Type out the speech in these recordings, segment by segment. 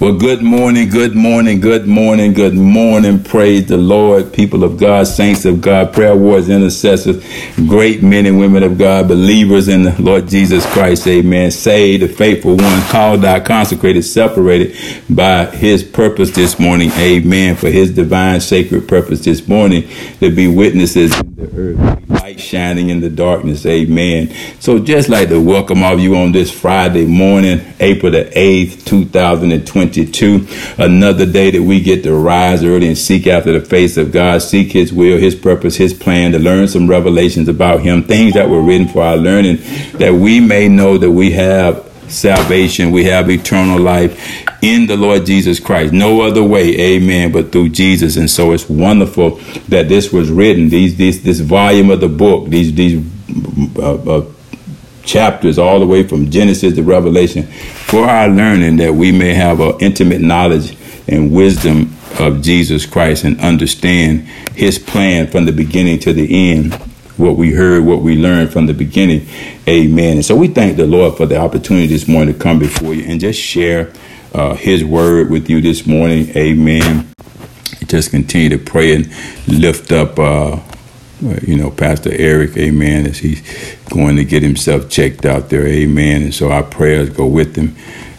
Well, good morning, good morning, good morning, good morning. Praise the Lord, people of God, saints of God, prayer warriors, intercessors, great men and women of God, believers in the Lord Jesus Christ. Amen. Saved, the faithful one, called out, consecrated, separated by his purpose this morning. Amen. For his divine, sacred purpose this morning to be witnesses in the earth, light shining in the darkness. Amen. So just like to welcome all of you on this Friday morning, April the 8th, 2022. Another day that we get to rise early and seek after the face of God, seek His will, His purpose, His plan, to learn some revelations about Him, things that were written for our learning, that we may know that we have salvation, we have eternal life in the Lord Jesus Christ. No other way, amen, but through Jesus. And so it's wonderful that this was written, these, these this volume of the book, these, these, uh, uh, chapters all the way from Genesis to Revelation for our learning that we may have an intimate knowledge and wisdom of Jesus Christ and understand his plan from the beginning to the end. What we heard, what we learned from the beginning. Amen. And so we thank the Lord for the opportunity this morning to come before you and just share uh, his word with you this morning. Amen. Just continue to pray and lift up uh, you know, Pastor Eric, amen, as he's going to get himself checked out there, amen. And so our prayers go with him.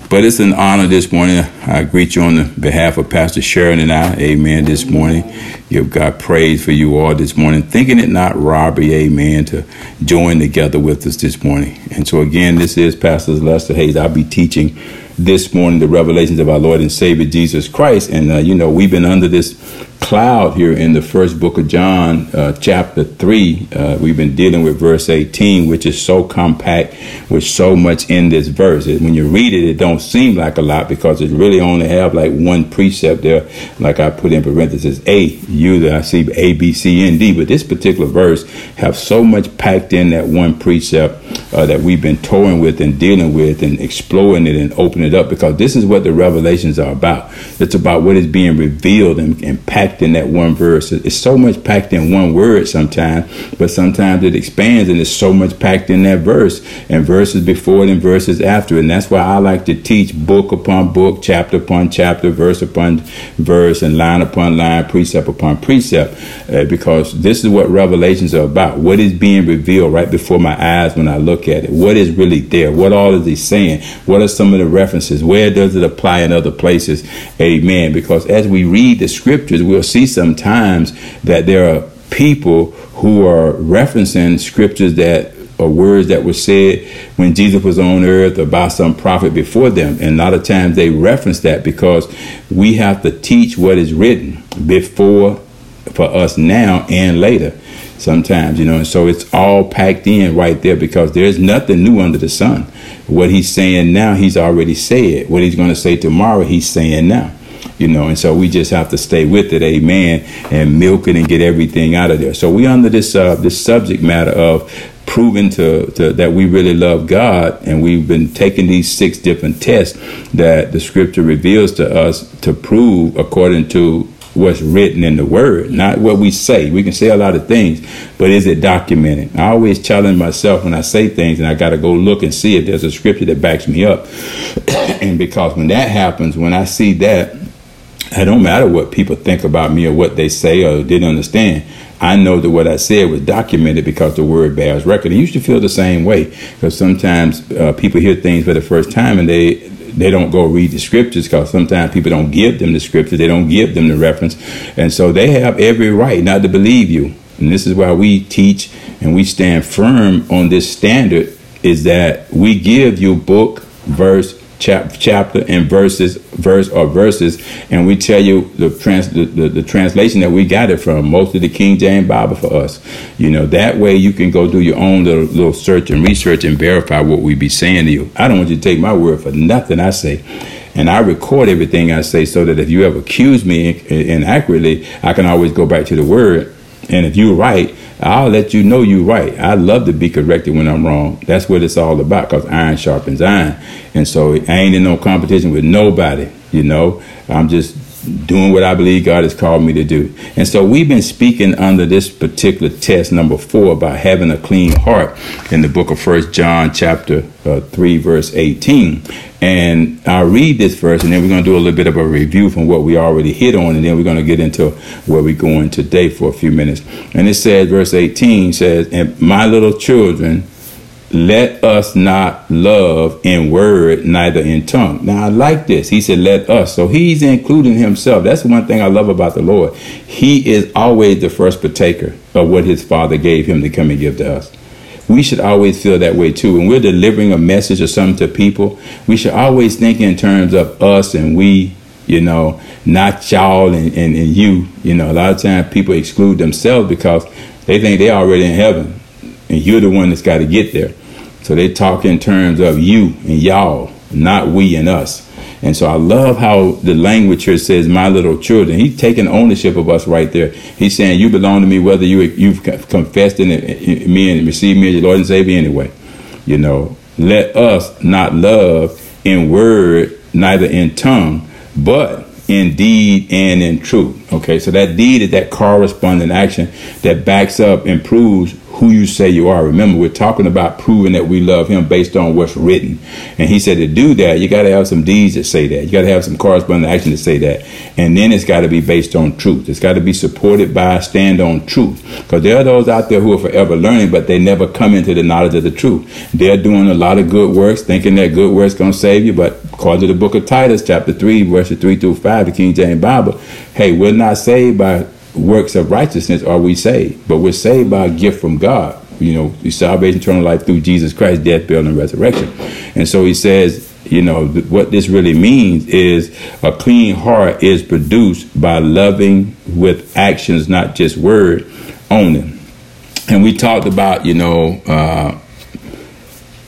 But it's an honor this morning. I greet you on the behalf of Pastor Sharon and I, amen, this morning. Give God praise for you all this morning. Thinking it not robbery, amen, to join together with us this morning. And so again, this is Pastor Lester Hayes. I'll be teaching this morning the revelations of our Lord and Savior Jesus Christ. And, uh, you know, we've been under this cloud here in the first book of John, uh, chapter 3. Uh, we've been dealing with verse 18, which is so compact with so much in this verse. When you read it, it don't seem like a lot because it really only have like one precept there, like I put in parentheses A, U, that I see A, B, C, N, D. But this particular verse have so much packed in that one precept uh, that we've been toying with and dealing with and exploring it and opening it up because this is what the revelations are about. It's about what is being revealed and, and packed packed in that one verse. It's so much packed in one word sometimes, but sometimes it expands and it's so much packed in that verse and verses before it and verses after it. And that's why I like to teach book upon book, chapter upon chapter, verse upon verse, and line upon line, precept upon precept, uh, because this is what revelations are about. What is being revealed right before my eyes when I look at it? What is really there? What all is he saying? What are some of the references? Where does it apply in other places? Amen. Because as we read the scriptures, we'll see sometimes that there are people who are referencing scriptures that or words that were said when Jesus was on earth or by some prophet before them. And a lot of times they reference that because we have to teach what is written before for us now and later sometimes, you know, and so it's all packed in right there because there's nothing new under the sun. What he's saying now, he's already said. What he's going to say tomorrow, he's saying now you know, and so we just have to stay with it, amen, and milk it and get everything out of there. So we under this uh, this subject matter of proving to, to, that we really love God, and we've been taking these six different tests that the Scripture reveals to us to prove according to what's written in the Word, not what we say. We can say a lot of things, but is it documented? I always challenge myself when I say things, and I got to go look and see if there's a Scripture that backs me up. and because when that happens, when I see that it don't matter what people think about me or what they say or didn't understand. I know that what I said was documented because the word bears record. And you should feel the same way because sometimes uh, people hear things for the first time and they they don't go read the scriptures because sometimes people don't give them the scripture. They don't give them the reference. And so they have every right not to believe you. And this is why we teach and we stand firm on this standard is that we give you book, verse, chap- chapter and verses, verse or verses, and we tell you the, trans- the, the, the, translation that we got it from, most of the King James Bible for us. You know, that way you can go do your own little, little search and research and verify what we be saying to you. I don't want you to take my word for nothing I say. And I record everything I say so that if you ever accuse me inaccurately, I can always go back to the word. And if you're right, I'll let you know you're right. I love to be corrected when I'm wrong. That's what it's all about because iron sharpens iron. And so I ain't in no competition with nobody, you know. I'm just doing what I believe God has called me to do. And so we've been speaking under this particular test, number four, about having a clean heart in the book of First John, chapter uh, 3, verse 18. And I'll read this verse, and then we're going to do a little bit of a review from what we already hit on, and then we're going to get into where we're going today for a few minutes. And it says, verse 18 says, And my little children, let us not love in word, neither in tongue. Now, I like this. He said, let us. So he's including himself. That's one thing I love about the Lord. He is always the first partaker of what his Father gave him to come and give to us. We should always feel that way too. When we're delivering a message or something to people, we should always think in terms of us and we, you know, not y'all and, and, and you. You know, a lot of times people exclude themselves because they think they're already in heaven and you're the one that's got to get there. So they talk in terms of you and y'all, not we and us. And so I love how the language here says, "My little children." He's taking ownership of us right there. He's saying, "You belong to me, whether you you've confessed in, me and received me as your Lord and Savior anyway." You know, let us not love in word, neither in tongue, but in deed and in truth. Okay, so that deed is that corresponding action that backs up and proves who you say you are. Remember, we're talking about proving that we love Him based on what's written. And He said to do that, you got to have some deeds that say that. You got to have some corresponding action to say that. And then it's got to be based on truth. It's got to be supported by stand on truth. Because there are those out there who are forever learning, but they never come into the knowledge of the truth. They're doing a lot of good works, thinking that good works going to save you. But according to the book of Titus, chapter 3, verses 3 through 5, the King James Bible, hey, we're not saved by works of righteousness are we saved, but we're saved by a gift from God. You know, salvation, eternal life through Jesus Christ, death, burial, and resurrection. And so he says, you know, th- what this really means is a clean heart is produced by loving with actions, not just word only. And we talked about, you know, uh,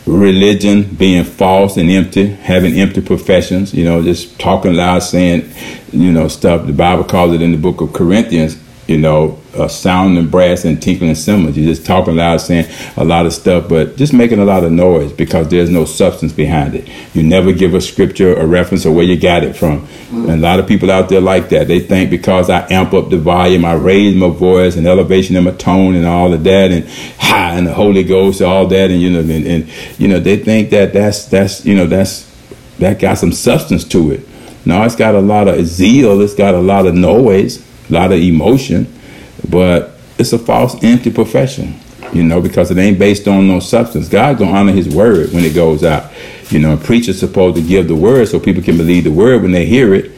religion being false and empty, having empty professions, you know, just talking loud, saying, you know, stuff. The Bible calls it in the book of Corinthians, you know, uh, sounding brass and tinkling cymbals. You're just talking loud, saying a lot of stuff, but just making a lot of noise because there's no substance behind it. You never give a scripture, a reference, or where you got it from. Mm-hmm. And a lot of people out there like that. They think because I amp up the volume, I raise my voice and elevation in my tone and all of that, and high and the Holy Ghost, and all that, and you know, and, and you know, they think that that's that's you know that's that got some substance to it. No, it's got a lot of zeal. It's got a lot of noise, lot of emotion but it's a false, empty profession, you know, because it ain't based on no substance. God gonna honor His word when it goes out. You know, a preacher's supposed to give the word so people can believe the word when they hear it,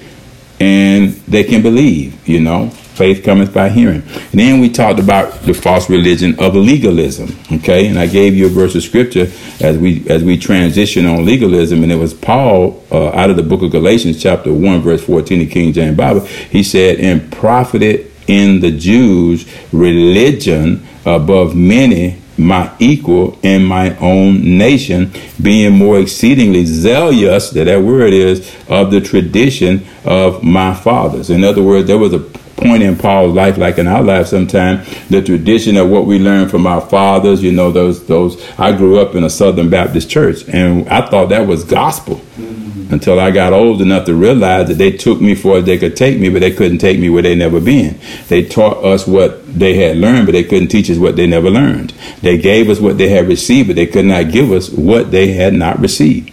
and they can believe. You know, faith cometh by hearing. And then we talked about the false religion of legalism. Okay, and I gave you a verse of scripture as we as we transition on legalism, and it was Paul uh, out of the book of Galatians, chapter one, verse fourteen, the King James Bible. He said, "And profited." in the Jews religion above many my equal in my own nation, being more exceedingly zealous, that that word is, of the tradition of my fathers. In other words, there was a point in Paul's life, like in our life sometime, the tradition of what we learned from our fathers, you know, those those I grew up in a Southern Baptist church and I thought that was gospel. Mm-hmm until I got old enough to realize that they took me for they could take me, but they couldn't take me where they never been. They taught us what they had learned, but they couldn't teach us what they never learned. They gave us what they had received, but they could not give us what they had not received.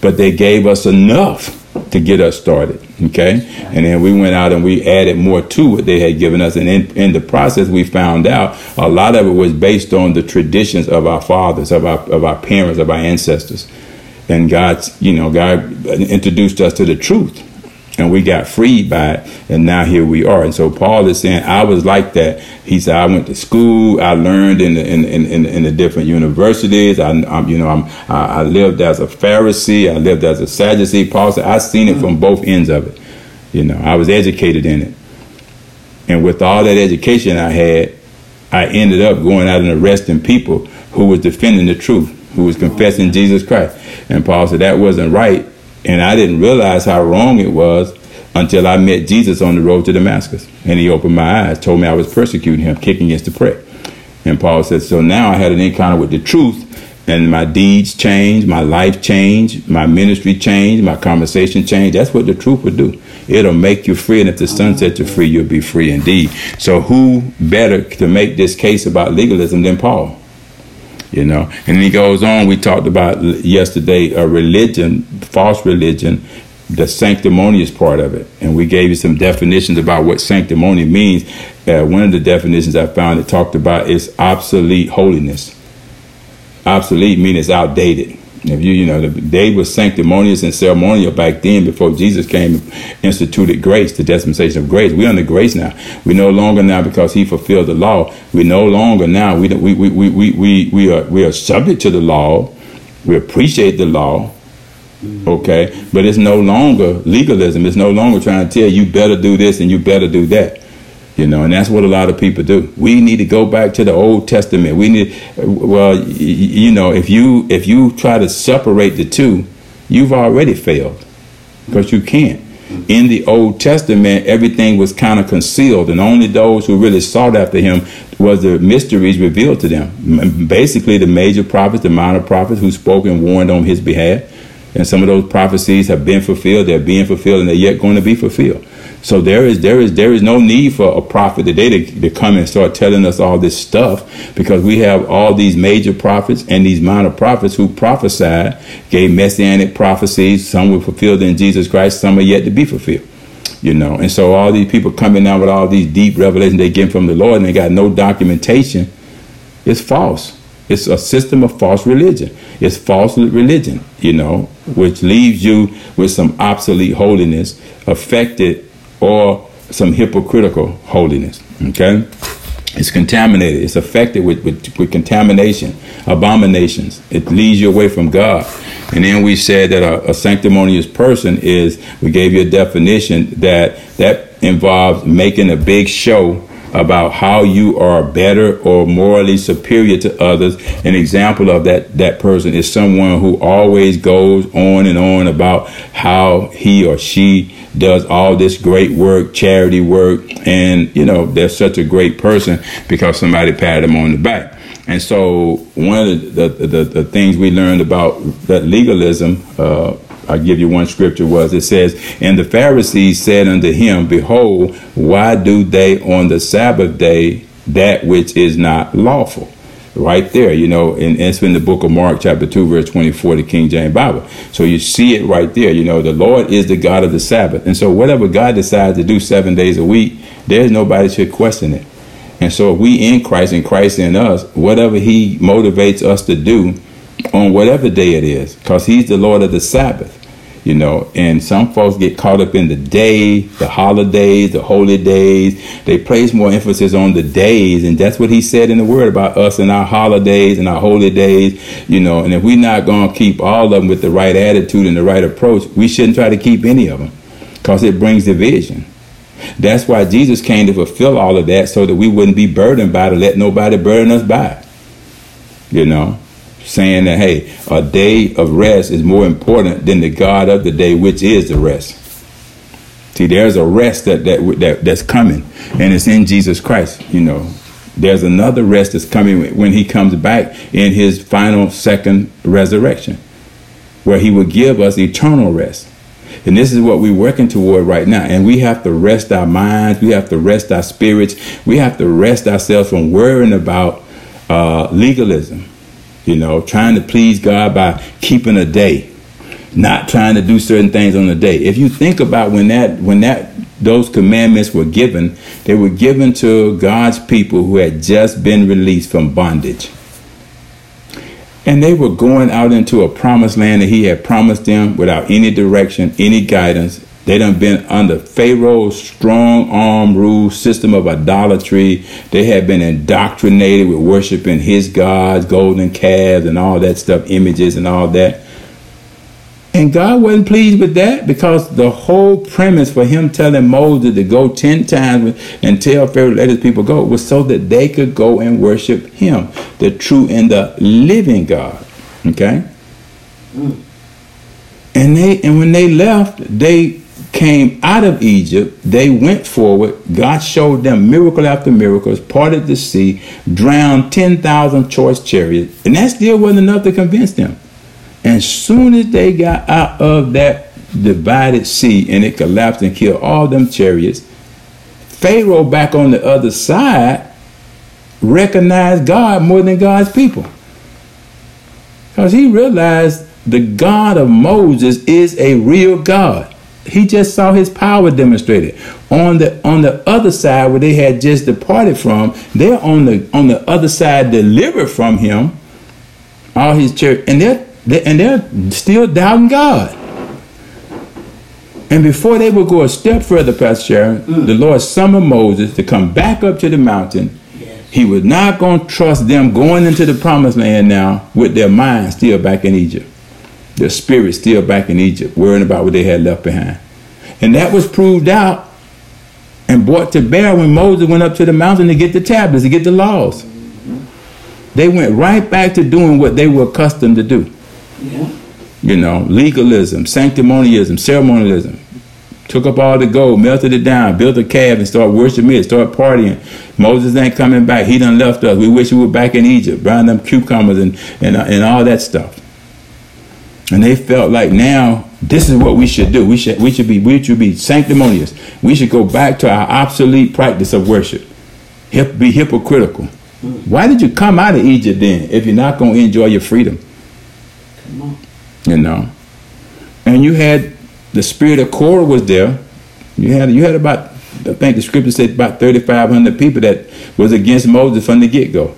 But they gave us enough to get us started. Okay. And then we went out and we added more to what they had given us. And in, in the process, we found out a lot of it was based on the traditions of our fathers, of our, of our parents, of our ancestors and God, you know, God introduced us to the truth and we got freed by it and now here we are. And so paul is saying i was like that. He said i went to school. I learned in the in, in, in the different universities. I I'm, you know I'm, I, I lived as a pharisee. I lived as a sadducee. Paul said i seen it from both ends of it. You know i was educated in it. And with all that education i had i ended up going out and arresting people who was defending the truth who was confessing jesus christ. And Paul said that wasn't right. And I didn't realize how wrong it was until I met Jesus on the road to Damascus. And he opened my eyes, told me I was persecuting him, kicking against the prick. And Paul said, So now I had an encounter with the truth, and my deeds changed, my life changed, my ministry changed, my conversation changed. That's what the truth will do. It'll make you free, and if the Son sets you free, you'll be free indeed. So, who better to make this case about legalism than Paul? You know, and he goes on. We talked about yesterday a religion, false religion, the sanctimonious part of it, and we gave you some definitions about what sanctimony means. Uh, one of the definitions I found that talked about is obsolete holiness obsolete means it's outdated. If you, you know, the day was sanctimonious and ceremonial back then before Jesus came and instituted grace, the dispensation of grace. We're under grace now. We no longer now because he fulfilled the law. We no longer now, we, we, we, we, we, we, we, are, we are subject to the law. We appreciate the law. Okay. But it's no longer legalism. It's no longer trying to tell you better do this and you better do that. You know, and that's what a lot of people do. We need to go back to the Old Testament. We need, well, you know, if you if you try to separate the two, you've already failed because you can't. In the Old Testament, everything was kind of concealed, and only those who really sought after Him was the mysteries revealed to them. Basically, the major prophets, the minor prophets who spoke and warned on His behalf, and some of those prophecies have been fulfilled. They're being fulfilled, and they're yet going to be fulfilled. So there is there is there is no need for a prophet today to, to come and start telling us all this stuff because we have all these major prophets and these minor prophets who prophesied, gave messianic prophecies. Some were fulfilled in Jesus Christ, some are yet to be fulfilled. You know, and so all these people coming out with all these deep revelations they get from the Lord and they got no documentation. It's false. It's a system of false religion. It's false religion, you know, which leaves you with some obsolete holiness affected or some hypocritical holiness. Okay? It's contaminated. It's affected with, with, with contamination, abominations. It leads you away from God. And then we said that a, a sanctimonious person is, we gave you a definition that that involves making a big show about how you are better or morally superior to others. An example of that that person is someone who always goes on and on about how he or she does all this great work, charity work, and you know they're such a great person because somebody patted them on the back. And so one of the the, the, the things we learned about that legalism. Uh, I'll give you one scripture was it says, And the Pharisees said unto him, Behold, why do they on the Sabbath day that which is not lawful? Right there, you know, and it's in the book of Mark, chapter 2, verse 24, the King James Bible. So you see it right there. You know, the Lord is the God of the Sabbath. And so whatever God decides to do seven days a week, there's nobody should question it. And so if we in Christ and Christ in us, whatever He motivates us to do, on whatever day it is, because He's the Lord of the Sabbath. You know, and some folks get caught up in the day, the holidays, the holy days. They place more emphasis on the days, and that's what he said in the word about us and our holidays and our holy days. You know, and if we're not going to keep all of them with the right attitude and the right approach, we shouldn't try to keep any of them, because it brings division. That's why Jesus came to fulfill all of that so that we wouldn't be burdened by to let nobody burden us by. You know saying that, hey, a day of rest is more important than the God of the day, which is the rest. See, there's a rest that, that, that that's coming, and it's in Jesus Christ, you know. There's another rest that's coming when he comes back in his final second resurrection, where he will give us eternal rest. And this is what we're working toward right now. And we have to rest our minds. We have to rest our spirits. We have to rest ourselves from worrying about uh, legalism you know, trying to please God by keeping a day, not trying to do certain things on the day. If you think about when that when that those commandments were given, they were given to God's people who had just been released from bondage. And they were going out into a promised land that he had promised them without any direction, any guidance, they done been under Pharaoh's strong arm rule system of idolatry. They had been indoctrinated with worshiping his gods, golden calves, and all that stuff, images and all that. And God wasn't pleased with that because the whole premise for him telling Moses to go 10 times and tell Pharaoh let his people go was so that they could go and worship him, the true and the living God. Okay? Mm. And they and when they left, they came out of Egypt, they went forward. God showed them miracle after miracles, parted the sea, drowned 10,000 choice chariots, and that still wasn't enough to convince them. And soon as they got out of that divided sea and it collapsed and killed all them chariots, Pharaoh back on the other side recognized God more than God's people. Because he realized the God of Moses is a real God. He just saw his power demonstrated. On the on the other side where they had just departed from, they're on the on the other side delivered from him, all his church, and they're, they and they're still doubting God. And before they would go a step further, Pastor Sharon, mm. the Lord summoned Moses to come back up to the mountain. Yes. He was not going to trust them going into the promised land now with their minds still back in Egypt their spirit still back in Egypt, worrying about what they had left behind. And that was proved out and brought to bear when Moses went up to the mountain to get the tablets, to get the laws. They went right back to doing what they were accustomed to do. Yeah. You know, legalism, sanctimonialism, ceremonialism. Took up all the gold, melted it down, built a calf, and started worshiping it, started partying. Moses ain't coming back. He done left us. We wish we were back in Egypt, buying them cucumbers and, and, and all that stuff and they felt like now this is what we should do. We should we should be we should be sanctimonious. We should go back to our obsolete practice of worship. Hip, be hypocritical. Why did you come out of Egypt then if you're not going to enjoy your freedom? Come on. You know, and you had the spirit of Korah was there. You had you had about I think the scripture said about 3,500 people that was against Moses from the get go.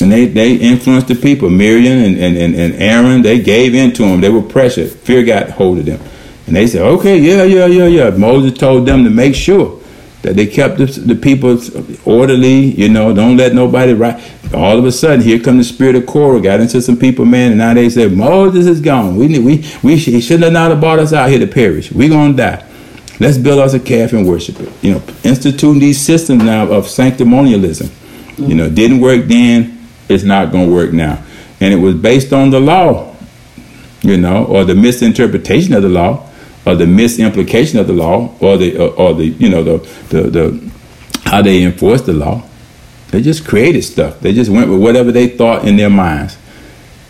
And they, they influenced the people. Miriam and, and, and, Aaron, they gave in to them. They were pressured. Fear got hold of them. And they said, okay, yeah, yeah, yeah, yeah. Moses told them to make sure that they kept the, the people orderly, you know, don't let nobody right. All of a sudden, here come the spirit of Korah, got into some people, man, and now they say, Moses is gone. We, we, we, he should have not have brought us out here to perish. We're going to die. Let's build us a calf and worship it. You know, instituting these systems now of sanctimonialism. You know, didn't work then, it's not going to work now. And it was based on the law, you know, or the misinterpretation of the law, or the misimplication of the law, or the or, or the you know the, the the how they enforced the law. They just created stuff. They just went with whatever they thought in their minds.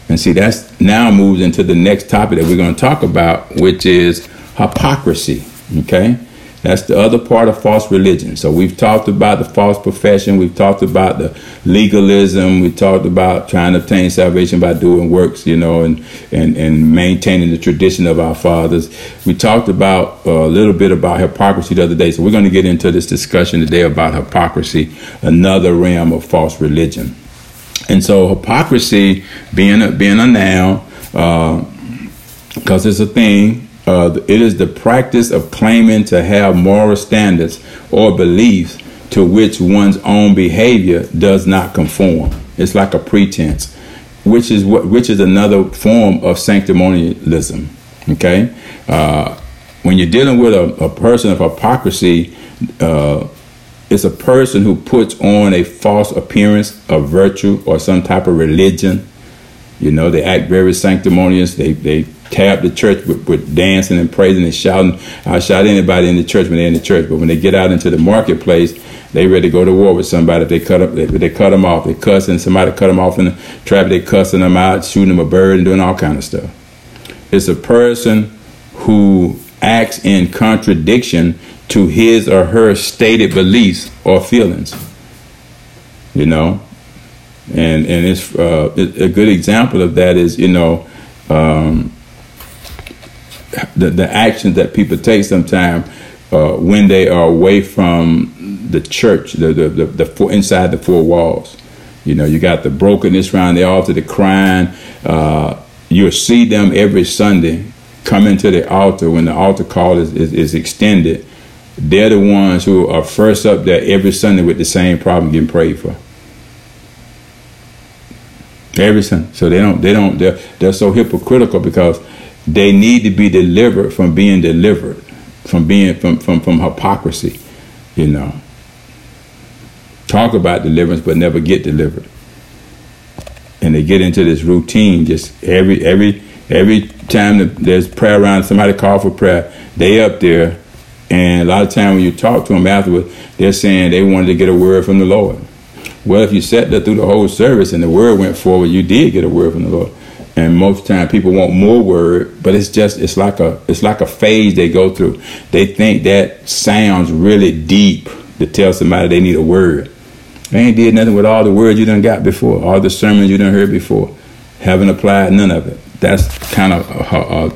And see, that's now moves into the next topic that we're going to talk about, which is hypocrisy. Okay, that's the other part of false religion. So we've talked about the false profession. We've talked about the legalism. We talked about trying to obtain salvation by doing works, you know, and, and, and maintaining the tradition of our fathers. We talked about uh, a little bit about hypocrisy the other day. So we're going to get into this discussion today about hypocrisy, another realm of false religion. And so hypocrisy being a, being a noun, because uh, it's a thing, uh, it is the practice of claiming to have moral standards or beliefs to which one's own behavior does not conform. It's like a pretense, which is what which is another form of sanctimonialism. Okay, uh, when you're dealing with a, a person of hypocrisy, uh, it's a person who puts on a false appearance of virtue or some type of religion. You know, they act very sanctimonious. They they tab the church with, with, dancing and praising and shouting. I shout anybody in the church when they're in the church, but when they get out into the marketplace, they ready to go to war with somebody. If they cut up, they, cut them off. They cussing somebody cut them off in the traffic. They cussing them out, shooting them a bird, and doing all kind of stuff. It's a person who acts in contradiction to his or her stated beliefs or feelings. You know, and and it's uh, a good example of that is you know. Um, the, the actions that people take sometimes uh, when they are away from the church, the, the, the, the four, inside the four walls. You know, you got the brokenness around the altar, the crying. Uh, you'll see them every Sunday coming to the altar when the altar call is, is, is, extended. They're the ones who are first up there every Sunday with the same problem getting prayed for. Every Sunday. So they don't, they don't, they're, they're so hypocritical because they need to be delivered from being delivered, from being from from, from hypocrisy, you know. Talk about deliverance but never get delivered. And they get into this routine just every every Every time there's prayer around, somebody call for prayer, they up there, and a lot of time when you talk to them afterwards, they're saying they wanted to get a word from the Lord. Well, if you sat there through the whole service and the word went forward, you did get a word from the Lord. And most time people want more word, but it's just it's like a it's like a phase they go through. They think that sounds really deep to tell somebody they need a word. They ain't did nothing with all the words you done got before, all the sermons you done heard before. Haven't applied none of it. That's kind of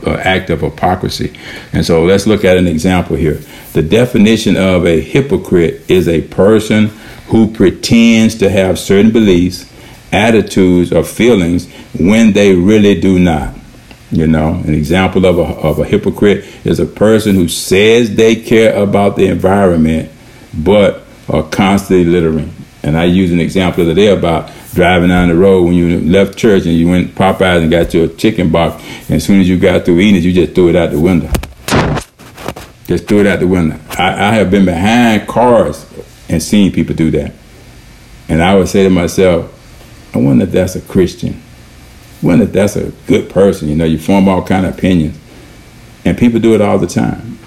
an act of hypocrisy. And so let's look at an example here. The definition of a hypocrite is a person who pretends to have certain beliefs, attitudes, or feelings when they really do not. You know, an example of a, of a hypocrite is a person who says they care about the environment but are constantly littering. And I use an example the other day about driving down the road when you left church and you went Popeyes and got your chicken box. And as soon as you got through eating it, you just threw it out the window. Just threw it out the window. I, I have been behind cars and seen people do that. And I would say to myself, I wonder if that's a Christian. I wonder if that's a good person. You know, you form all kind of opinions. And people do it all the time.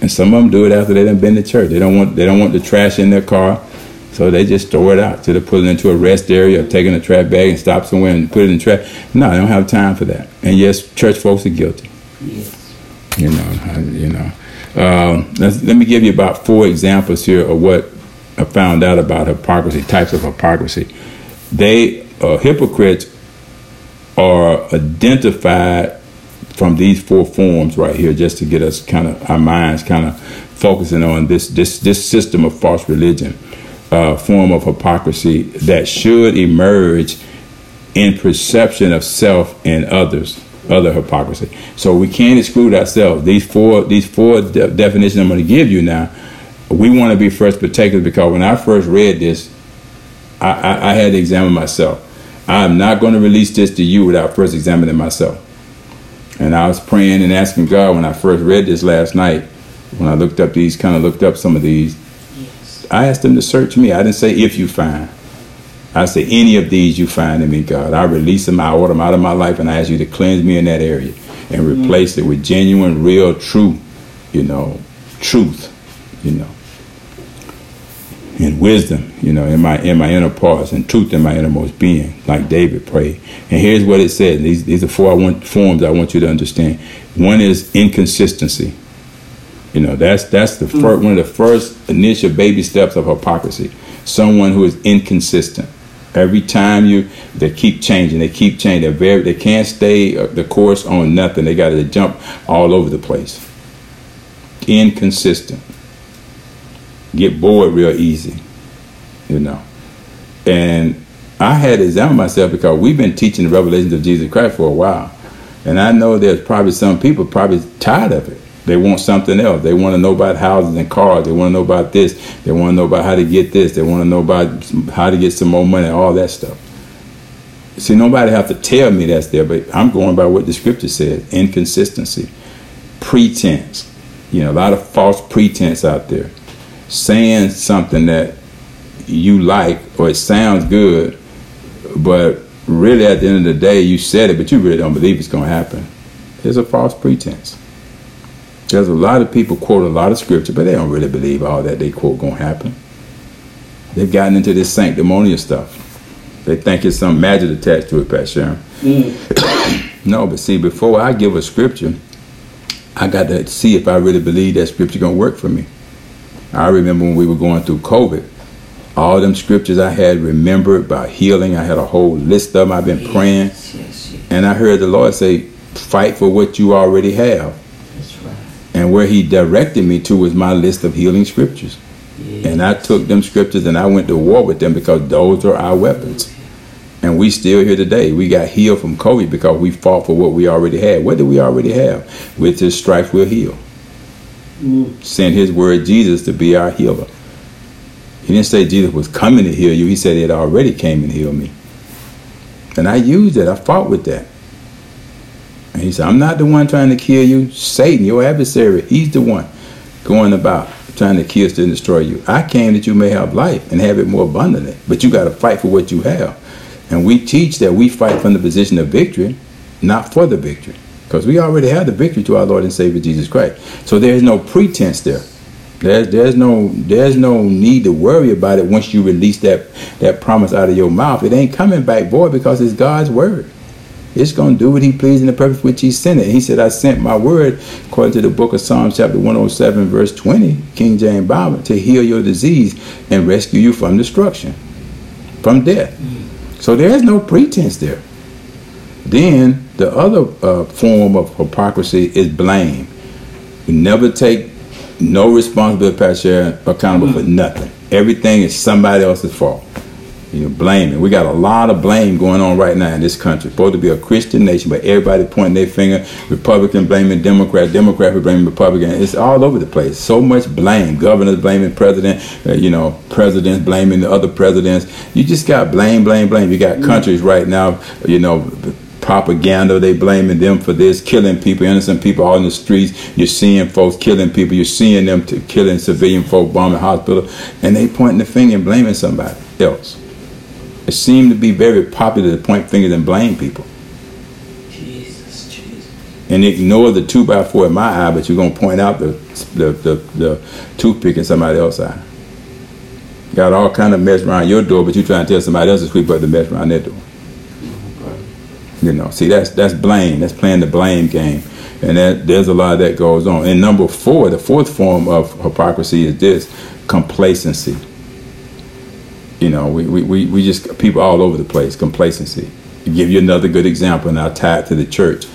And some of them do it after they done been to church. They don't want they don't want the trash in their car. So they just throw it out. So they put it into a rest area or taking a trash bag and stop somewhere and put it in the trash. No, they don't have time for that. And yes, church folks are guilty. Yes. You know, you know. Um, let me give you about four examples here of what I found out about hypocrisy, types of hypocrisy. They uh, hypocrites are identified from these four forms right here, just to get us kind of our minds kind of focusing on this this this system of false religion, uh, form of hypocrisy that should emerge in perception of self and others other hypocrisy. So we can't exclude ourselves. These four these four de- definitions I'm going to give you now. We want to be first partakers because when I first read this, I, I, I had to examine myself. I'm not going to release this to you without first examining myself. And I was praying and asking God when I first read this last night, when I looked up these, kind of looked up some of these. Yes. I asked Him to search me. I didn't say if you find. I say, any of these you find in me, God, I release them, I order them out of my life, and I ask you to cleanse me in that area and mm-hmm. replace it with genuine, real, true, you know, truth, you know, and wisdom, you know, in my in my inner parts, and truth in my innermost being, like David prayed. And here's what it said. These these are four I want, forms I want you to understand. One is inconsistency. You know, that's that's the mm-hmm. first, one of the first initial baby steps of hypocrisy. Someone who is inconsistent Every time you, they keep changing. They keep changing. They're very, they can't stay uh, the course on nothing. They got to jump all over the place. Inconsistent. Get bored real easy, you know. And I had to examine myself because we've been teaching the revelations of Jesus Christ for a while, and I know there's probably some people probably tired of it. They want something else. They want to know about houses and cars. They want to know about this. They want to know about how to get this. They want to know about how to get some more money, all that stuff. See, nobody have to tell me that's there, but I'm going by what the scripture says. Inconsistency, pretense. You know, a lot of false pretense out there. Saying something that you like or it sounds good, but really at the end of the day, you said it, but you really don't believe it's going to happen. It's a false pretense. There's a lot of people quote a lot of scripture, but they don't really believe all that they quote gonna happen. They've gotten into this sanctimonious stuff. They think it's some magic attached to it, Pastor mm. no, but see, before I give a scripture, I got to see if I really believe that scripture gonna work for me. I remember when we were going through COVID, all them scriptures I had remembered about healing. I had a whole list of them. I've been praying, yes, yes, yes. and I heard the Lord say, "Fight for what you already have." And where he directed me to was my list of healing scriptures. Yes. And I took them scriptures and I went to war with them because those are our weapons. And we still here today. We got healed from COVID because we fought for what we already had. What do we already have? With his stripes we're healed. Sent his word Jesus to be our healer. He didn't say Jesus was coming to heal you. He said it already came and healed me. And I used it. I fought with that. And he said, I'm not the one trying to kill you. Satan, your adversary, he's the one going about trying to kill, steal, and destroy you. I came that you may have life and have it more abundantly. But you got to fight for what you have. And we teach that we fight from the position of victory. not for the victory. Because we already have the victory to our Lord and Savior Jesus Christ. So there is no pretense there. There's there's no there's no need to worry about it once you release that that promise out of your mouth. It ain't coming back void because it's God's word. It's going to do what he pleased in the purpose which he sent it. He said, I sent my word, according to the book of Psalms, chapter 107, verse 20, King James Bible, to heal your disease and rescue you from destruction, from death. So there is no pretense there. Then the other uh, form of hypocrisy is blame. You never take no responsibility, Pastor, accountable mm. for nothing. Everything is somebody else's fault. You know, blaming. We got a lot of blame going on right now in this country. Supposed to be a Christian nation, but everybody pointing their finger. Republican blaming Democrat, Democrat blaming Republican. It's all over the place. So much blame. Governors blaming president. Uh, you know, presidents blaming the other presidents. You just got blame, blame, blame. You got mm. countries right now. You know, propaganda. They blaming them for this, killing people, innocent people out in the streets. You're seeing folks killing people. You're seeing them to killing civilian folk, bombing hospital, and they pointing the finger and blaming somebody else. It seemed to be very popular to point fingers and blame people. Jesus, Jesus. And ignore the two by four in my eye, but you're gonna point out the the the, the toothpick in somebody else's eye. Got all kind of mess around your door, but you're trying to tell somebody else to sweep up the mess around their door. You know, see that's that's blame. That's playing the blame game, and that, there's a lot that goes on. And number four, the fourth form of hypocrisy is this complacency. You know, we, we, we, we just people all over the place. Complacency. To give you another good example, and I'll tie it to the church.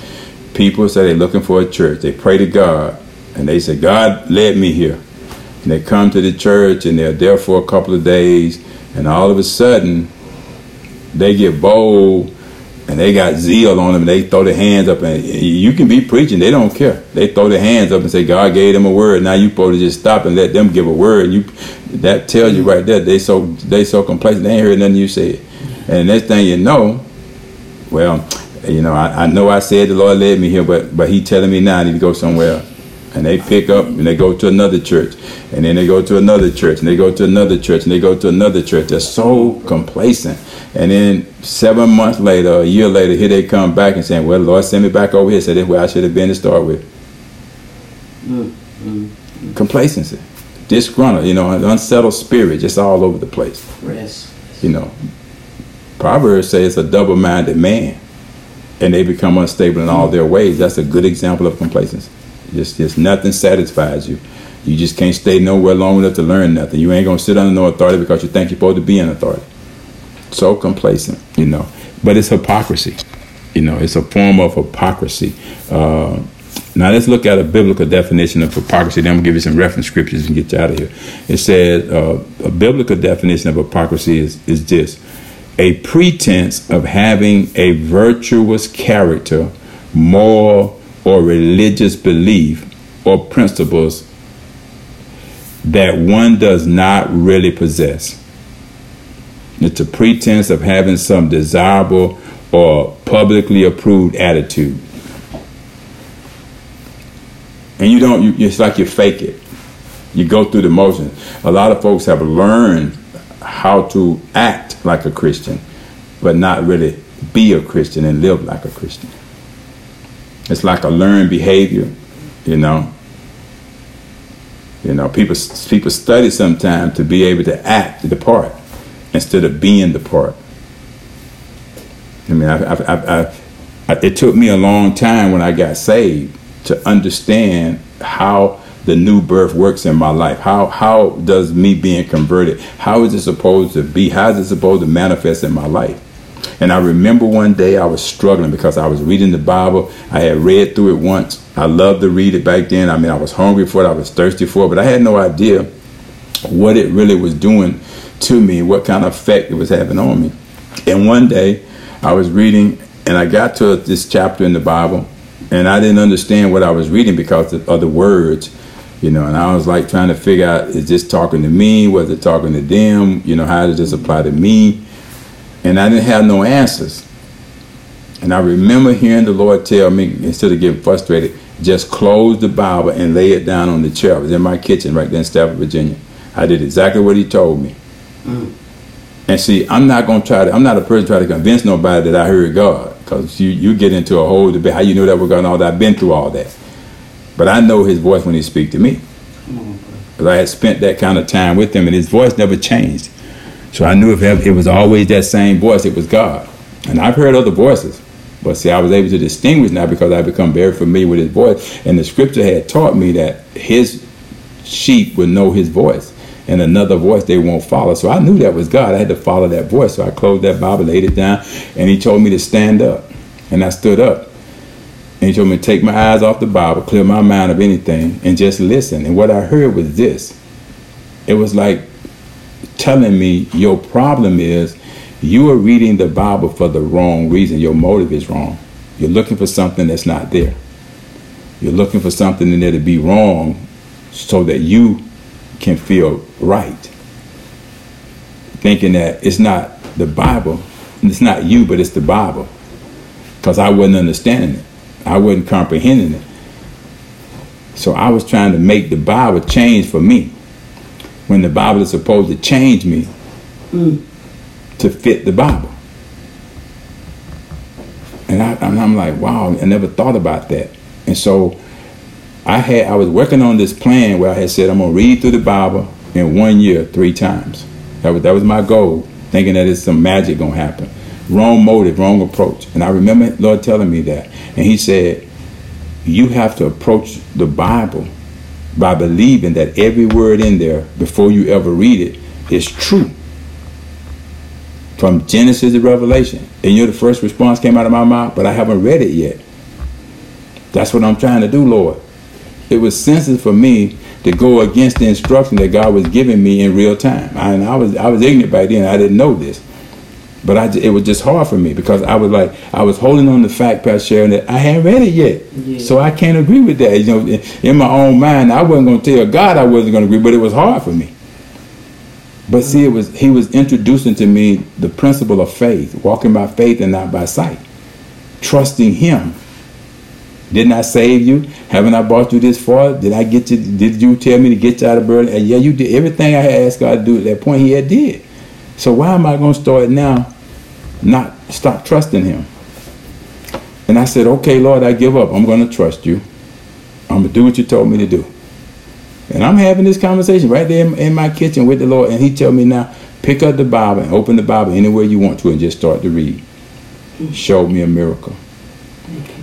People say they're looking for a church. They pray to God, and they say, God led me here. And they come to the church, and they're there for a couple of days, and all of a sudden, they get bold and they got zeal on them. And they throw their hands up, and you can be preaching. They don't care. They throw their hands up and say, "God gave them a word." Now you supposed to just stop and let them give a word. And you, that tells you right there they so they so complacent. They ain't heard nothing you said. And next thing you know, well, you know, I, I know I said the Lord led me here, but but He telling me now I need to go somewhere and they pick up and they go to another church and then they go to another church and they go to another church and they go to another church they're so complacent and then seven months later a year later here they come back and saying well lord send me back over here so that's where i should have been to start with mm-hmm. complacency disgruntled you know an unsettled spirit just all over the place yes. you know proverbs say it's a double-minded man and they become unstable in all their ways that's a good example of complacency just, just nothing satisfies you. You just can't stay nowhere long enough to learn nothing. You ain't gonna sit under no authority because you think you're supposed to be in authority. So complacent, you know. But it's hypocrisy. You know, it's a form of hypocrisy. Uh, now let's look at a biblical definition of hypocrisy. Then I'm gonna give you some reference scriptures and get you out of here. It says uh, a biblical definition of hypocrisy is is this: a pretense of having a virtuous character, moral or religious belief or principles that one does not really possess. It's a pretense of having some desirable or publicly approved attitude. And you don't, you, it's like you fake it. You go through the motions. A lot of folks have learned how to act like a Christian, but not really be a Christian and live like a Christian. It's like a learned behavior, you know. You know, people people study sometimes to be able to act the part instead of being the part. I mean, I, I, I, it took me a long time when I got saved to understand how the new birth works in my life. How how does me being converted? How is it supposed to be? How is it supposed to manifest in my life? And I remember one day I was struggling because I was reading the Bible. I had read through it once. I loved to read it back then. I mean, I was hungry for it, I was thirsty for it, but I had no idea what it really was doing to me, what kind of effect it was having on me. And one day I was reading and I got to this chapter in the Bible and I didn't understand what I was reading because of the words, you know, and I was like trying to figure out is this talking to me? Was it talking to them? You know, how does this apply to me? And I didn't have no answers. And I remember hearing the Lord tell me, instead of getting frustrated, just close the Bible and lay it down on the chair. I was in my kitchen right there in Stafford, Virginia. I did exactly what he told me. Mm. And see, I'm not going to try to, I'm not a person try to convince nobody that I heard God. because you, you get into a whole debate. How you know that we're going all that? I've been through all that. But I know his voice when he speaks to me. Because I had spent that kind of time with him, and his voice never changed. So I knew if it was always that same voice, it was God. And I've heard other voices. But see, I was able to distinguish now because I become very familiar with his voice. And the scripture had taught me that his sheep would know his voice. And another voice they won't follow. So I knew that was God. I had to follow that voice. So I closed that Bible, laid it down, and he told me to stand up. And I stood up. And he told me to take my eyes off the Bible, clear my mind of anything, and just listen. And what I heard was this. It was like telling me your problem is you are reading the Bible for the wrong reason. Your motive is wrong. You're looking for something that's not there. You're looking for something in there to be wrong so that you can feel right. Thinking that it's not the Bible, it's not you, but it's the Bible. Because I wasn't understanding it, I wasn't comprehending it. So I was trying to make the Bible change for me when the Bible is supposed to change me. Mm to fit the Bible. And, I, and I'm like, wow, I never thought about that. And so I had I was working on this plan where I had said I'm gonna read through the Bible in one year three times. That was that was my goal, thinking that it's some magic gonna happen. Wrong motive, wrong approach. And I remember Lord telling me that. And he said, You have to approach the Bible by believing that every word in there before you ever read it is true from Genesis to Revelation. And you know the first response came out of my mouth, but I haven't read it yet. That's what I'm trying to do, Lord. It was sensitive for me to go against the instruction that God was giving me in real time. I, and I was I was ignorant by then. I didn't know this. But I, it was just hard for me because I was like, I was holding on the fact, Pastor Sharon, that I hadn't read it yet. Yeah. So I can't agree with that. You know, in, in my own mind, I wasn't going to tell God I wasn't going to agree, but it was hard for me. But see, it was he was introducing to me the principle of faith, walking by faith and not by sight, trusting Him. Didn't I save you? Haven't I brought you this far? Did I get you? Did you tell me to get you out of burden? And yeah, you did everything I had asked God to do at that point. He had did. So why am I going to start now? Not stop trusting Him. And I said, okay, Lord, I give up. I'm going to trust you. I'm going to do what you told me to do. And I'm having this conversation right there in, my kitchen with the Lord, and He tell me now, pick up the Bible and open the Bible anywhere you want to, and just start to read. Show me a miracle.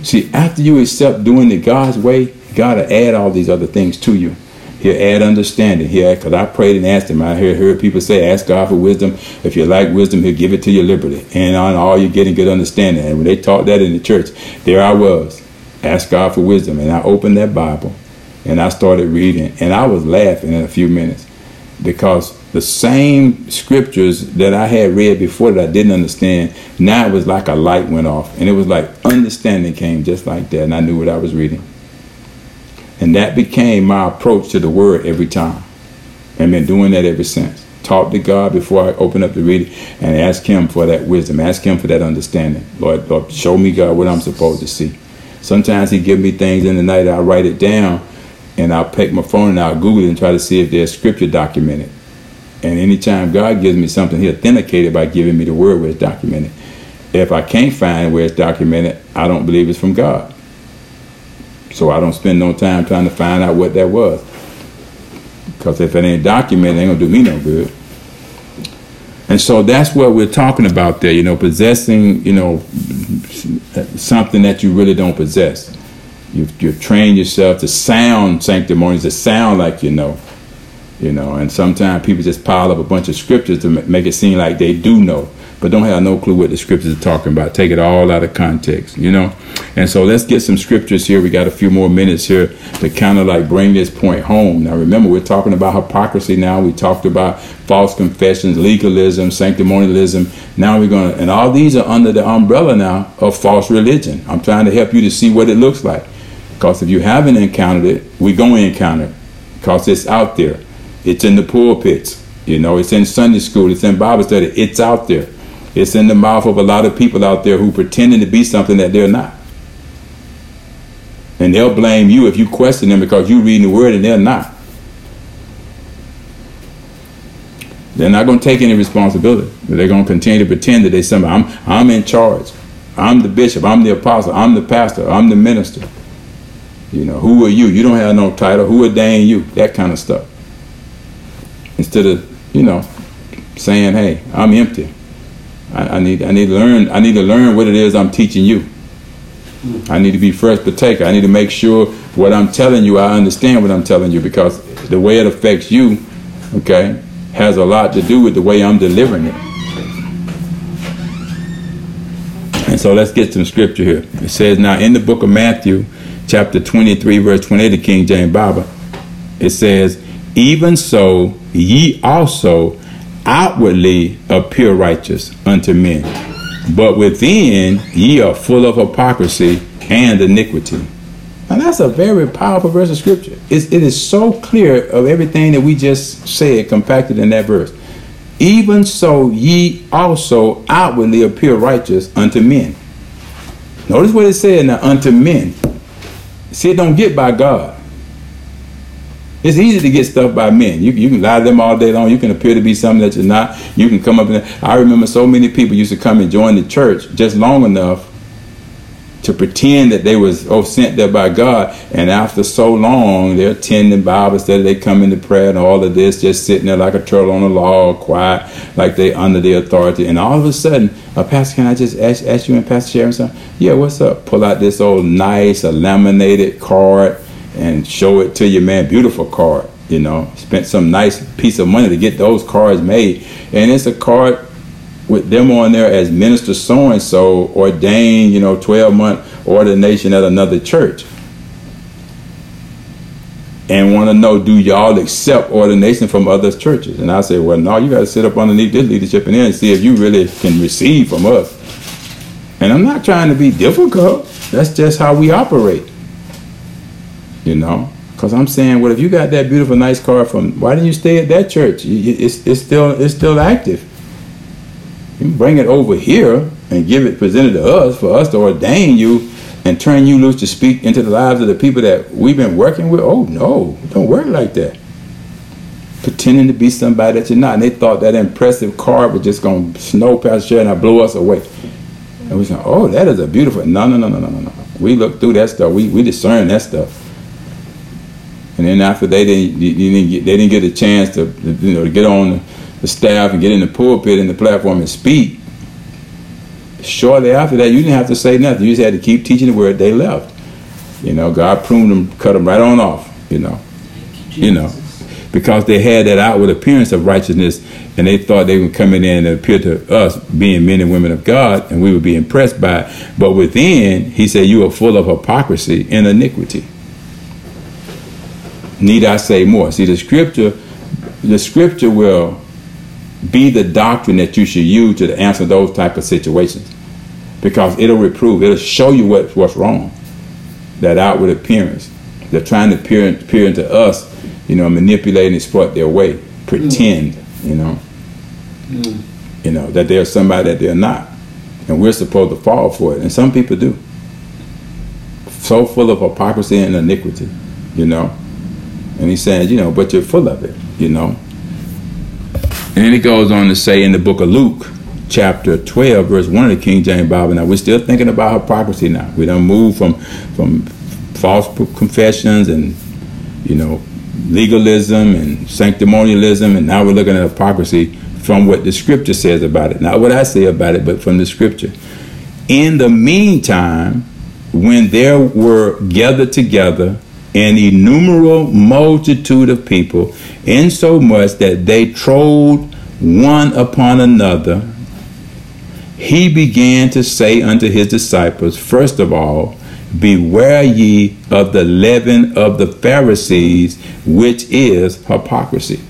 See, after you accept doing it God's way, God will add all these other things to you. He'll add understanding. He'll because I prayed and asked him. I heard, heard people say, ask God for wisdom. If you like wisdom, he'll give it to you liberally. And on all you getting good understanding. And when they taught that in the church, there I was. Ask God for wisdom. And I opened that Bible and I started reading, and I was laughing in a few minutes because the same scriptures that I had read before that I didn't understand, now it was like a light went off, and it was like understanding came just like that, and I knew what I was reading. And that became my approach to the word every time. I've been doing that ever since. Talk to God before I open up the reading and ask Him for that wisdom, ask Him for that understanding. Lord, Lord show me, God, what I'm supposed to see. Sometimes He give me things in the night, I write it down, and I'll pick my phone and I'll Google it and try to see if there's scripture documented. And anytime God gives me something, He authenticated by giving me the word where it's documented. If I can't find where it's documented, I don't believe it's from God. So I don't spend no time trying to find out what that was. Because if it ain't documented, it ain't gonna do me no good. And so that's what we're talking about there, you know, possessing, you know, something that you really don't possess. You've, you've trained yourself to sound sanctimonious, to sound like you know. You know, and sometimes people just pile up a bunch of scriptures to make it seem like they do know, but don't have no clue what the scriptures are talking about. Take it all out of context, you know. And so let's get some scriptures here. We got a few more minutes here to kind of like bring this point home. Now, remember, we're talking about hypocrisy now. We talked about false confessions, legalism, sanctimonialism. Now we're going to, and all these are under the umbrella now of false religion. I'm trying to help you to see what it looks like. Because if you haven't encountered it, we're going to encounter it. Because it's out there. It's in the pulpits. You know, it's in Sunday school. It's in Bible study. It's out there. It's in the mouth of a lot of people out there who pretending to be something that they're not. And they'll blame you if you question them because you're reading the word and they're not. They're not going to take any responsibility. They're going to continue to pretend that they're somebody. I'm, I'm in charge. I'm the bishop, I'm the apostle, I'm the pastor, I'm the minister. You know, who are you? You don't have no title. Who ordained you? That kind of stuff. Instead of, you know, saying, hey, I'm empty. I, I need I need to learn I need to learn what it is I'm teaching you. I need to be first partaker. I need to make sure what I'm telling you, I understand what I'm telling you because the way it affects you, okay, has a lot to do with the way I'm delivering it. And so let's get some scripture here. It says, Now in the book of Matthew, chapter 23, verse 28 of King James Bible, it says, Even so, ye also outwardly appear righteous unto men, but within ye are full of hypocrisy and iniquity. And that's a very powerful verse of scripture. It's, it is so clear of everything that we just said compacted in that verse. Even so, ye also outwardly appear righteous unto men. Notice what it said now, unto men. See, it don't get by God. It's easy to get stuff by men. You, you can lie to them all day long. You can appear to be something that you're not. You can come up and I remember so many people used to come and join the church just long enough to pretend that they was oh sent there by God, and after so long they're attending Bible study, they come into prayer and all of this, just sitting there like a turtle on a log, quiet, like they under the authority, and all of a sudden, uh, Pastor, can I just ask, ask you and Pastor Sharon something? Yeah, what's up? Pull out this old nice, a laminated card and show it to your man, beautiful card. You know, spent some nice piece of money to get those cards made, and it's a card with them on there as minister so and so ordained, you know, 12 month ordination at another church. And want to know, do y'all accept ordination from other churches? And I say, well, no, you got to sit up underneath this leadership and then see if you really can receive from us. And I'm not trying to be difficult. That's just how we operate. You know, because I'm saying, well, if you got that beautiful, nice car from, why didn't you stay at that church? It's, it's still it's still active. You bring it over here and give it presented to us for us to ordain you and turn you loose to speak into the lives of the people that we've been working with. Oh no, don't work like that. Pretending to be somebody that you're not. And they thought that impressive car was just gonna snow past here and blow us away. And we said, Oh, that is a beautiful no no no no no no no. We look through that stuff, we we discern that stuff. And then after they didn't, didn't get, they didn't get a chance to, you know, to get on the staff and get in the pulpit and the platform and speak. Shortly after that, you didn't have to say nothing. You just had to keep teaching the word. They left. You know, God pruned them, cut them right on off. You know, you, you know, because they had that outward appearance of righteousness, and they thought they would come in and appear to us, being men and women of God, and we would be impressed by it. But within, He said, "You are full of hypocrisy and iniquity." Need I say more? See, the scripture, the scripture will be the doctrine that you should use to answer those type of situations because it'll reprove it'll show you what, what's wrong that outward appearance they're trying to peer, peer into us you know manipulate and exploit their way pretend mm. you know mm. you know that they're somebody that they're not and we're supposed to fall for it and some people do so full of hypocrisy and iniquity you know and he says, you know but you're full of it you know and then he goes on to say in the book of Luke, chapter 12, verse 1 of the King James Bible. Now, we're still thinking about hypocrisy now. We don't move from, from false confessions and, you know, legalism and sanctimonialism, and now we're looking at hypocrisy from what the scripture says about it. Not what I say about it, but from the scripture. In the meantime, when there were gathered together an innumerable multitude of people, insomuch that they trode one upon another, he began to say unto his disciples, First of all, beware ye of the leaven of the Pharisees, which is hypocrisy.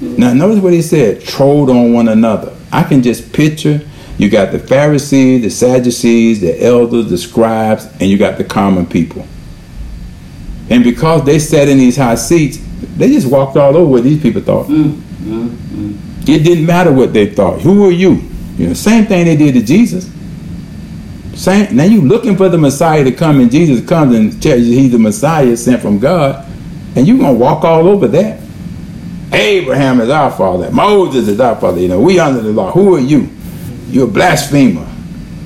Now, notice what he said trode on one another. I can just picture you got the Pharisees, the Sadducees, the elders, the scribes, and you got the common people. And because they sat in these high seats, they just walked all over what these people thought. Mm, mm, mm. It didn't matter what they thought. Who are you? You know, same thing they did to Jesus. Same. Now you looking for the Messiah to come, and Jesus comes and tells you he's the Messiah sent from God, and you gonna walk all over that. Abraham is our father. Moses is our father. You know, we under the law. Who are you? You're a blasphemer.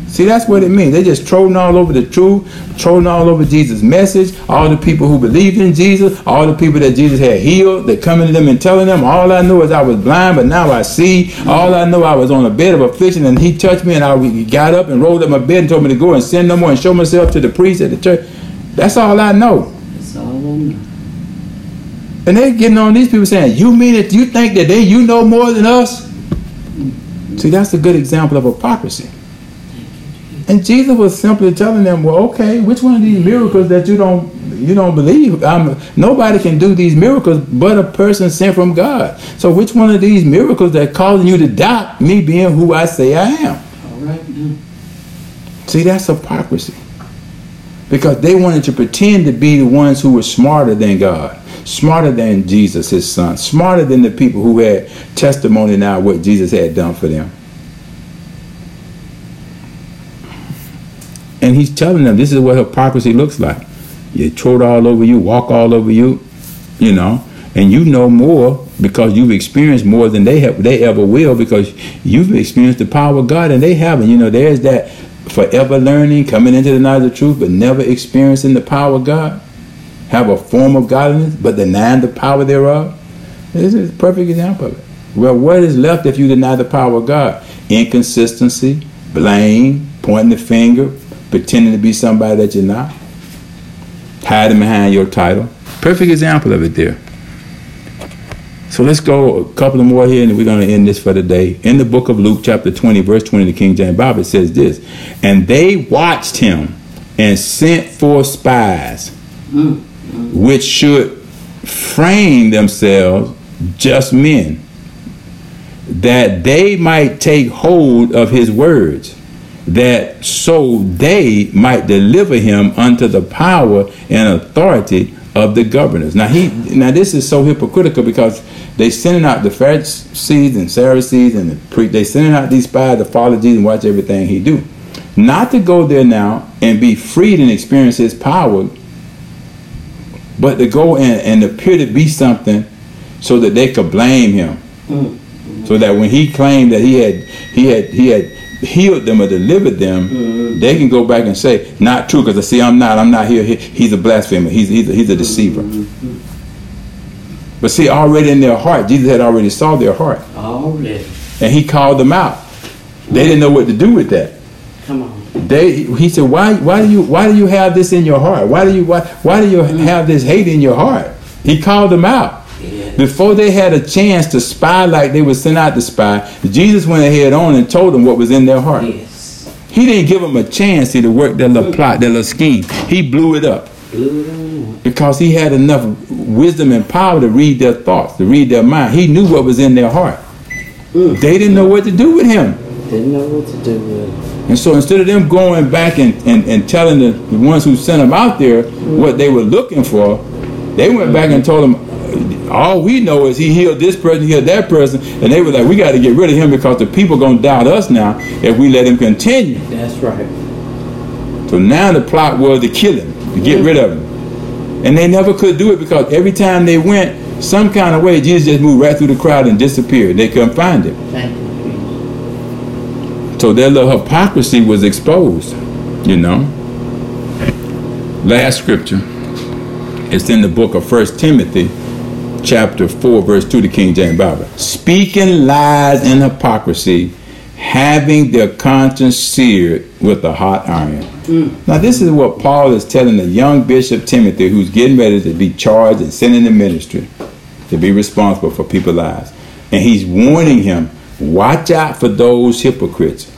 See, that's what it means. They just trolling all over the truth, trolling all over Jesus' message. All the people who believed in Jesus, all the people that Jesus had healed, they coming to them and telling them, all I know is I was blind, but now I see. All I know I was on a bed of affliction, and he touched me, and I got up and rolled up my bed and told me to go and sin no more and show myself to the priest at the church. That's all I know. That's all I know. And they getting on these people saying, "You mean it? You think that they you know more than us?" See, that's a good example of hypocrisy. And Jesus was simply telling them, "Well, okay, which one of these miracles that you don't you don't believe? Um, nobody can do these miracles but a person sent from God. So, which one of these miracles that causing you to doubt me being who I say I am? All right. See, that's hypocrisy. Because they wanted to pretend to be the ones who were smarter than God, smarter than Jesus, his son, smarter than the people who had testimony now what Jesus had done for them. And he's telling them this is what hypocrisy looks like. You trot all over you, walk all over you, you know, and you know more because you've experienced more than they have they ever will because you've experienced the power of God and they haven't. You know, there's that forever learning, coming into the knowledge of truth, but never experiencing the power of God. Have a form of godliness, but denying the power thereof. This is a perfect example of it. Well, what is left if you deny the power of God? Inconsistency, blame, pointing the finger, pretending to be somebody that you're not, hiding behind your title. Perfect example of it there. So let's go a couple of more here, and we're going to end this for the day. In the book of Luke, chapter 20, verse 20, the King James Bible says this And they watched him and sent for spies, which should frame themselves just men, that they might take hold of his words that so they might deliver him unto the power and authority of the governors. Now he now this is so hypocritical because they sending out the Pharisees and Sadducees and the pre they sending out these spies to follow Jesus and watch everything he do. Not to go there now and be freed and experience his power, but to go and, and appear to be something so that they could blame him. Mm-hmm. So that when he claimed that he had he had he had healed them or delivered them, mm-hmm. they can go back and say, not true, because I see I'm not, I'm not here. He, he's a blasphemer. He's, he's, a, he's a deceiver. Mm-hmm. But see, already in their heart, Jesus had already saw their heart. Already. And he called them out. They didn't know what to do with that. Come on. They, he said, why, why do you, why do you have this in your heart? Why do you, why, why do you have this hate in your heart? He called them out. Before they had a chance to spy like they were sent out to spy, Jesus went ahead on and told them what was in their heart. Yes. He didn't give them a chance to work their little plot, their little scheme. He blew it up. Blew it up. Because he had enough wisdom and power to read their thoughts, to read their mind. He knew what was in their heart. Mm. They didn't know what to do with him. Didn't know what to do with him. And so instead of them going back and, and, and telling the, the ones who sent them out there mm. what they were looking for, they went back and told them, all we know is he healed this person, he healed that person, and they were like, we got to get rid of him because the people are gonna doubt us now if we let him continue. That's right. So now the plot was to kill him, to get rid of him, and they never could do it because every time they went some kind of way, Jesus just moved right through the crowd and disappeared. They couldn't find him. So their little hypocrisy was exposed, you know. Last scripture. It's in the book of First Timothy, chapter 4, verse 2, the King James Bible. Speaking lies and hypocrisy, having their conscience seared with a hot iron. Mm. Now, this is what Paul is telling the young Bishop Timothy, who's getting ready to be charged and sent in the ministry to be responsible for people's lives. And he's warning him watch out for those hypocrites.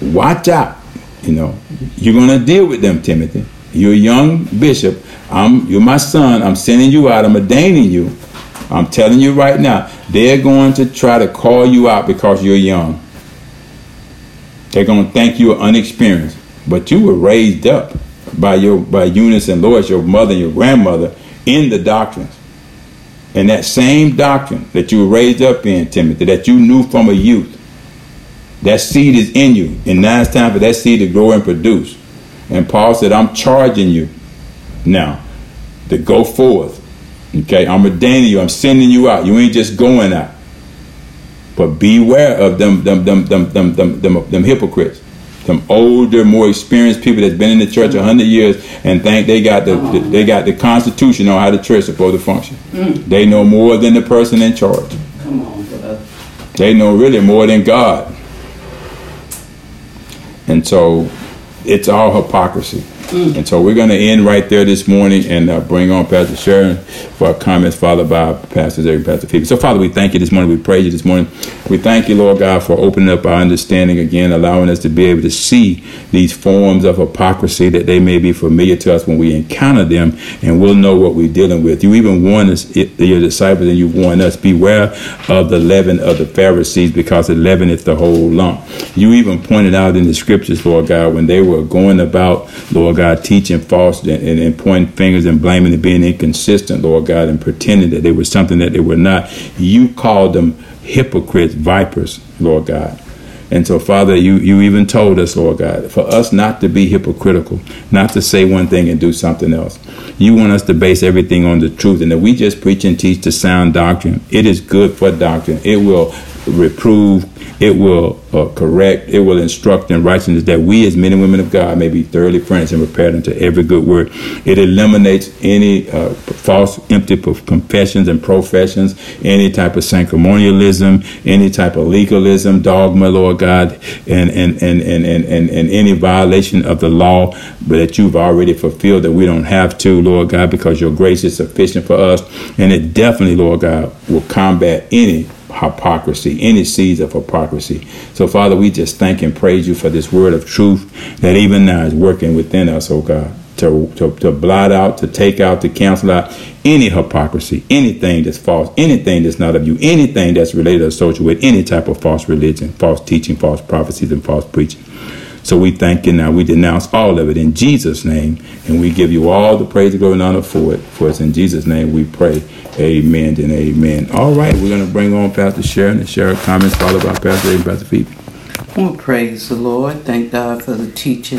Watch out. You know, you're going to deal with them, Timothy. You're a young bishop. I'm, you're my son. I'm sending you out. I'm ordaining you. I'm telling you right now, they're going to try to call you out because you're young. They're going to think you're unexperienced. But you were raised up by your by Eunice and Lois, your mother and your grandmother, in the doctrines. And that same doctrine that you were raised up in, Timothy, that you knew from a youth, that seed is in you. And now it's time for that seed to grow and produce. And Paul said, I'm charging you now to go forth Okay, I'm ordaining you. I'm sending you out. You ain't just going out. But beware of them, them, them, them, them, them, them, them hypocrites. some older, more experienced people that's been in the church a hundred years and think they got the, the, they got the constitution on how the church is supposed to function. Mm. They know more than the person in charge. Come on, brother. They know really more than God. And so it's all hypocrisy. And so we're going to end right there this morning and uh, bring on Pastor Sharon for our comments, followed by Pastor and Pastor Phoebe. So, Father, we thank you this morning. We praise you this morning. We thank you, Lord God, for opening up our understanding again, allowing us to be able to see these forms of hypocrisy that they may be familiar to us when we encounter them, and we'll know what we're dealing with. You even warned us, your disciples, and you warned us, beware of the leaven of the Pharisees, because the leaven is the whole lump. You even pointed out in the scriptures, Lord God, when they were going about, Lord God, teaching false and, and, and pointing fingers and blaming and being inconsistent, Lord God, and pretending that they were something that they were not. You called them hypocrites, vipers, Lord God. And so, Father, you, you even told us, Lord God, for us not to be hypocritical, not to say one thing and do something else. You want us to base everything on the truth. And that we just preach and teach the sound doctrine. It is good for doctrine. It will reprove, it will uh, correct, it will instruct in righteousness that we as men and women of God may be thoroughly furnished and prepared unto every good work. It eliminates any uh, false, empty confessions and professions, any type of sanctimonialism, any type of legalism, dogma, Lord God, and and, and, and, and, and, and any violation of the law, but that you've already fulfilled that we don't have to, Lord God, because your grace is sufficient for us. And it definitely, Lord God, will combat any hypocrisy, any seeds of hypocrisy. So, Father, we just thank and praise you for this word of truth that even now is working within us, oh God, to, to, to blot out, to take out, to cancel out any hypocrisy, anything that's false, anything that's not of you, anything that's related or associated with any type of false religion, false teaching, false prophecies, and false preaching. So we thank you now. We denounce all of it in Jesus' name. And we give you all the praise, glory, and honor for it. For it's in Jesus' name we pray. Amen and amen. All right, we're going to bring on Pastor Sharon and share comments, followed by Pastor and Pastor Phoebe. Well, praise the Lord. Thank God for the teaching.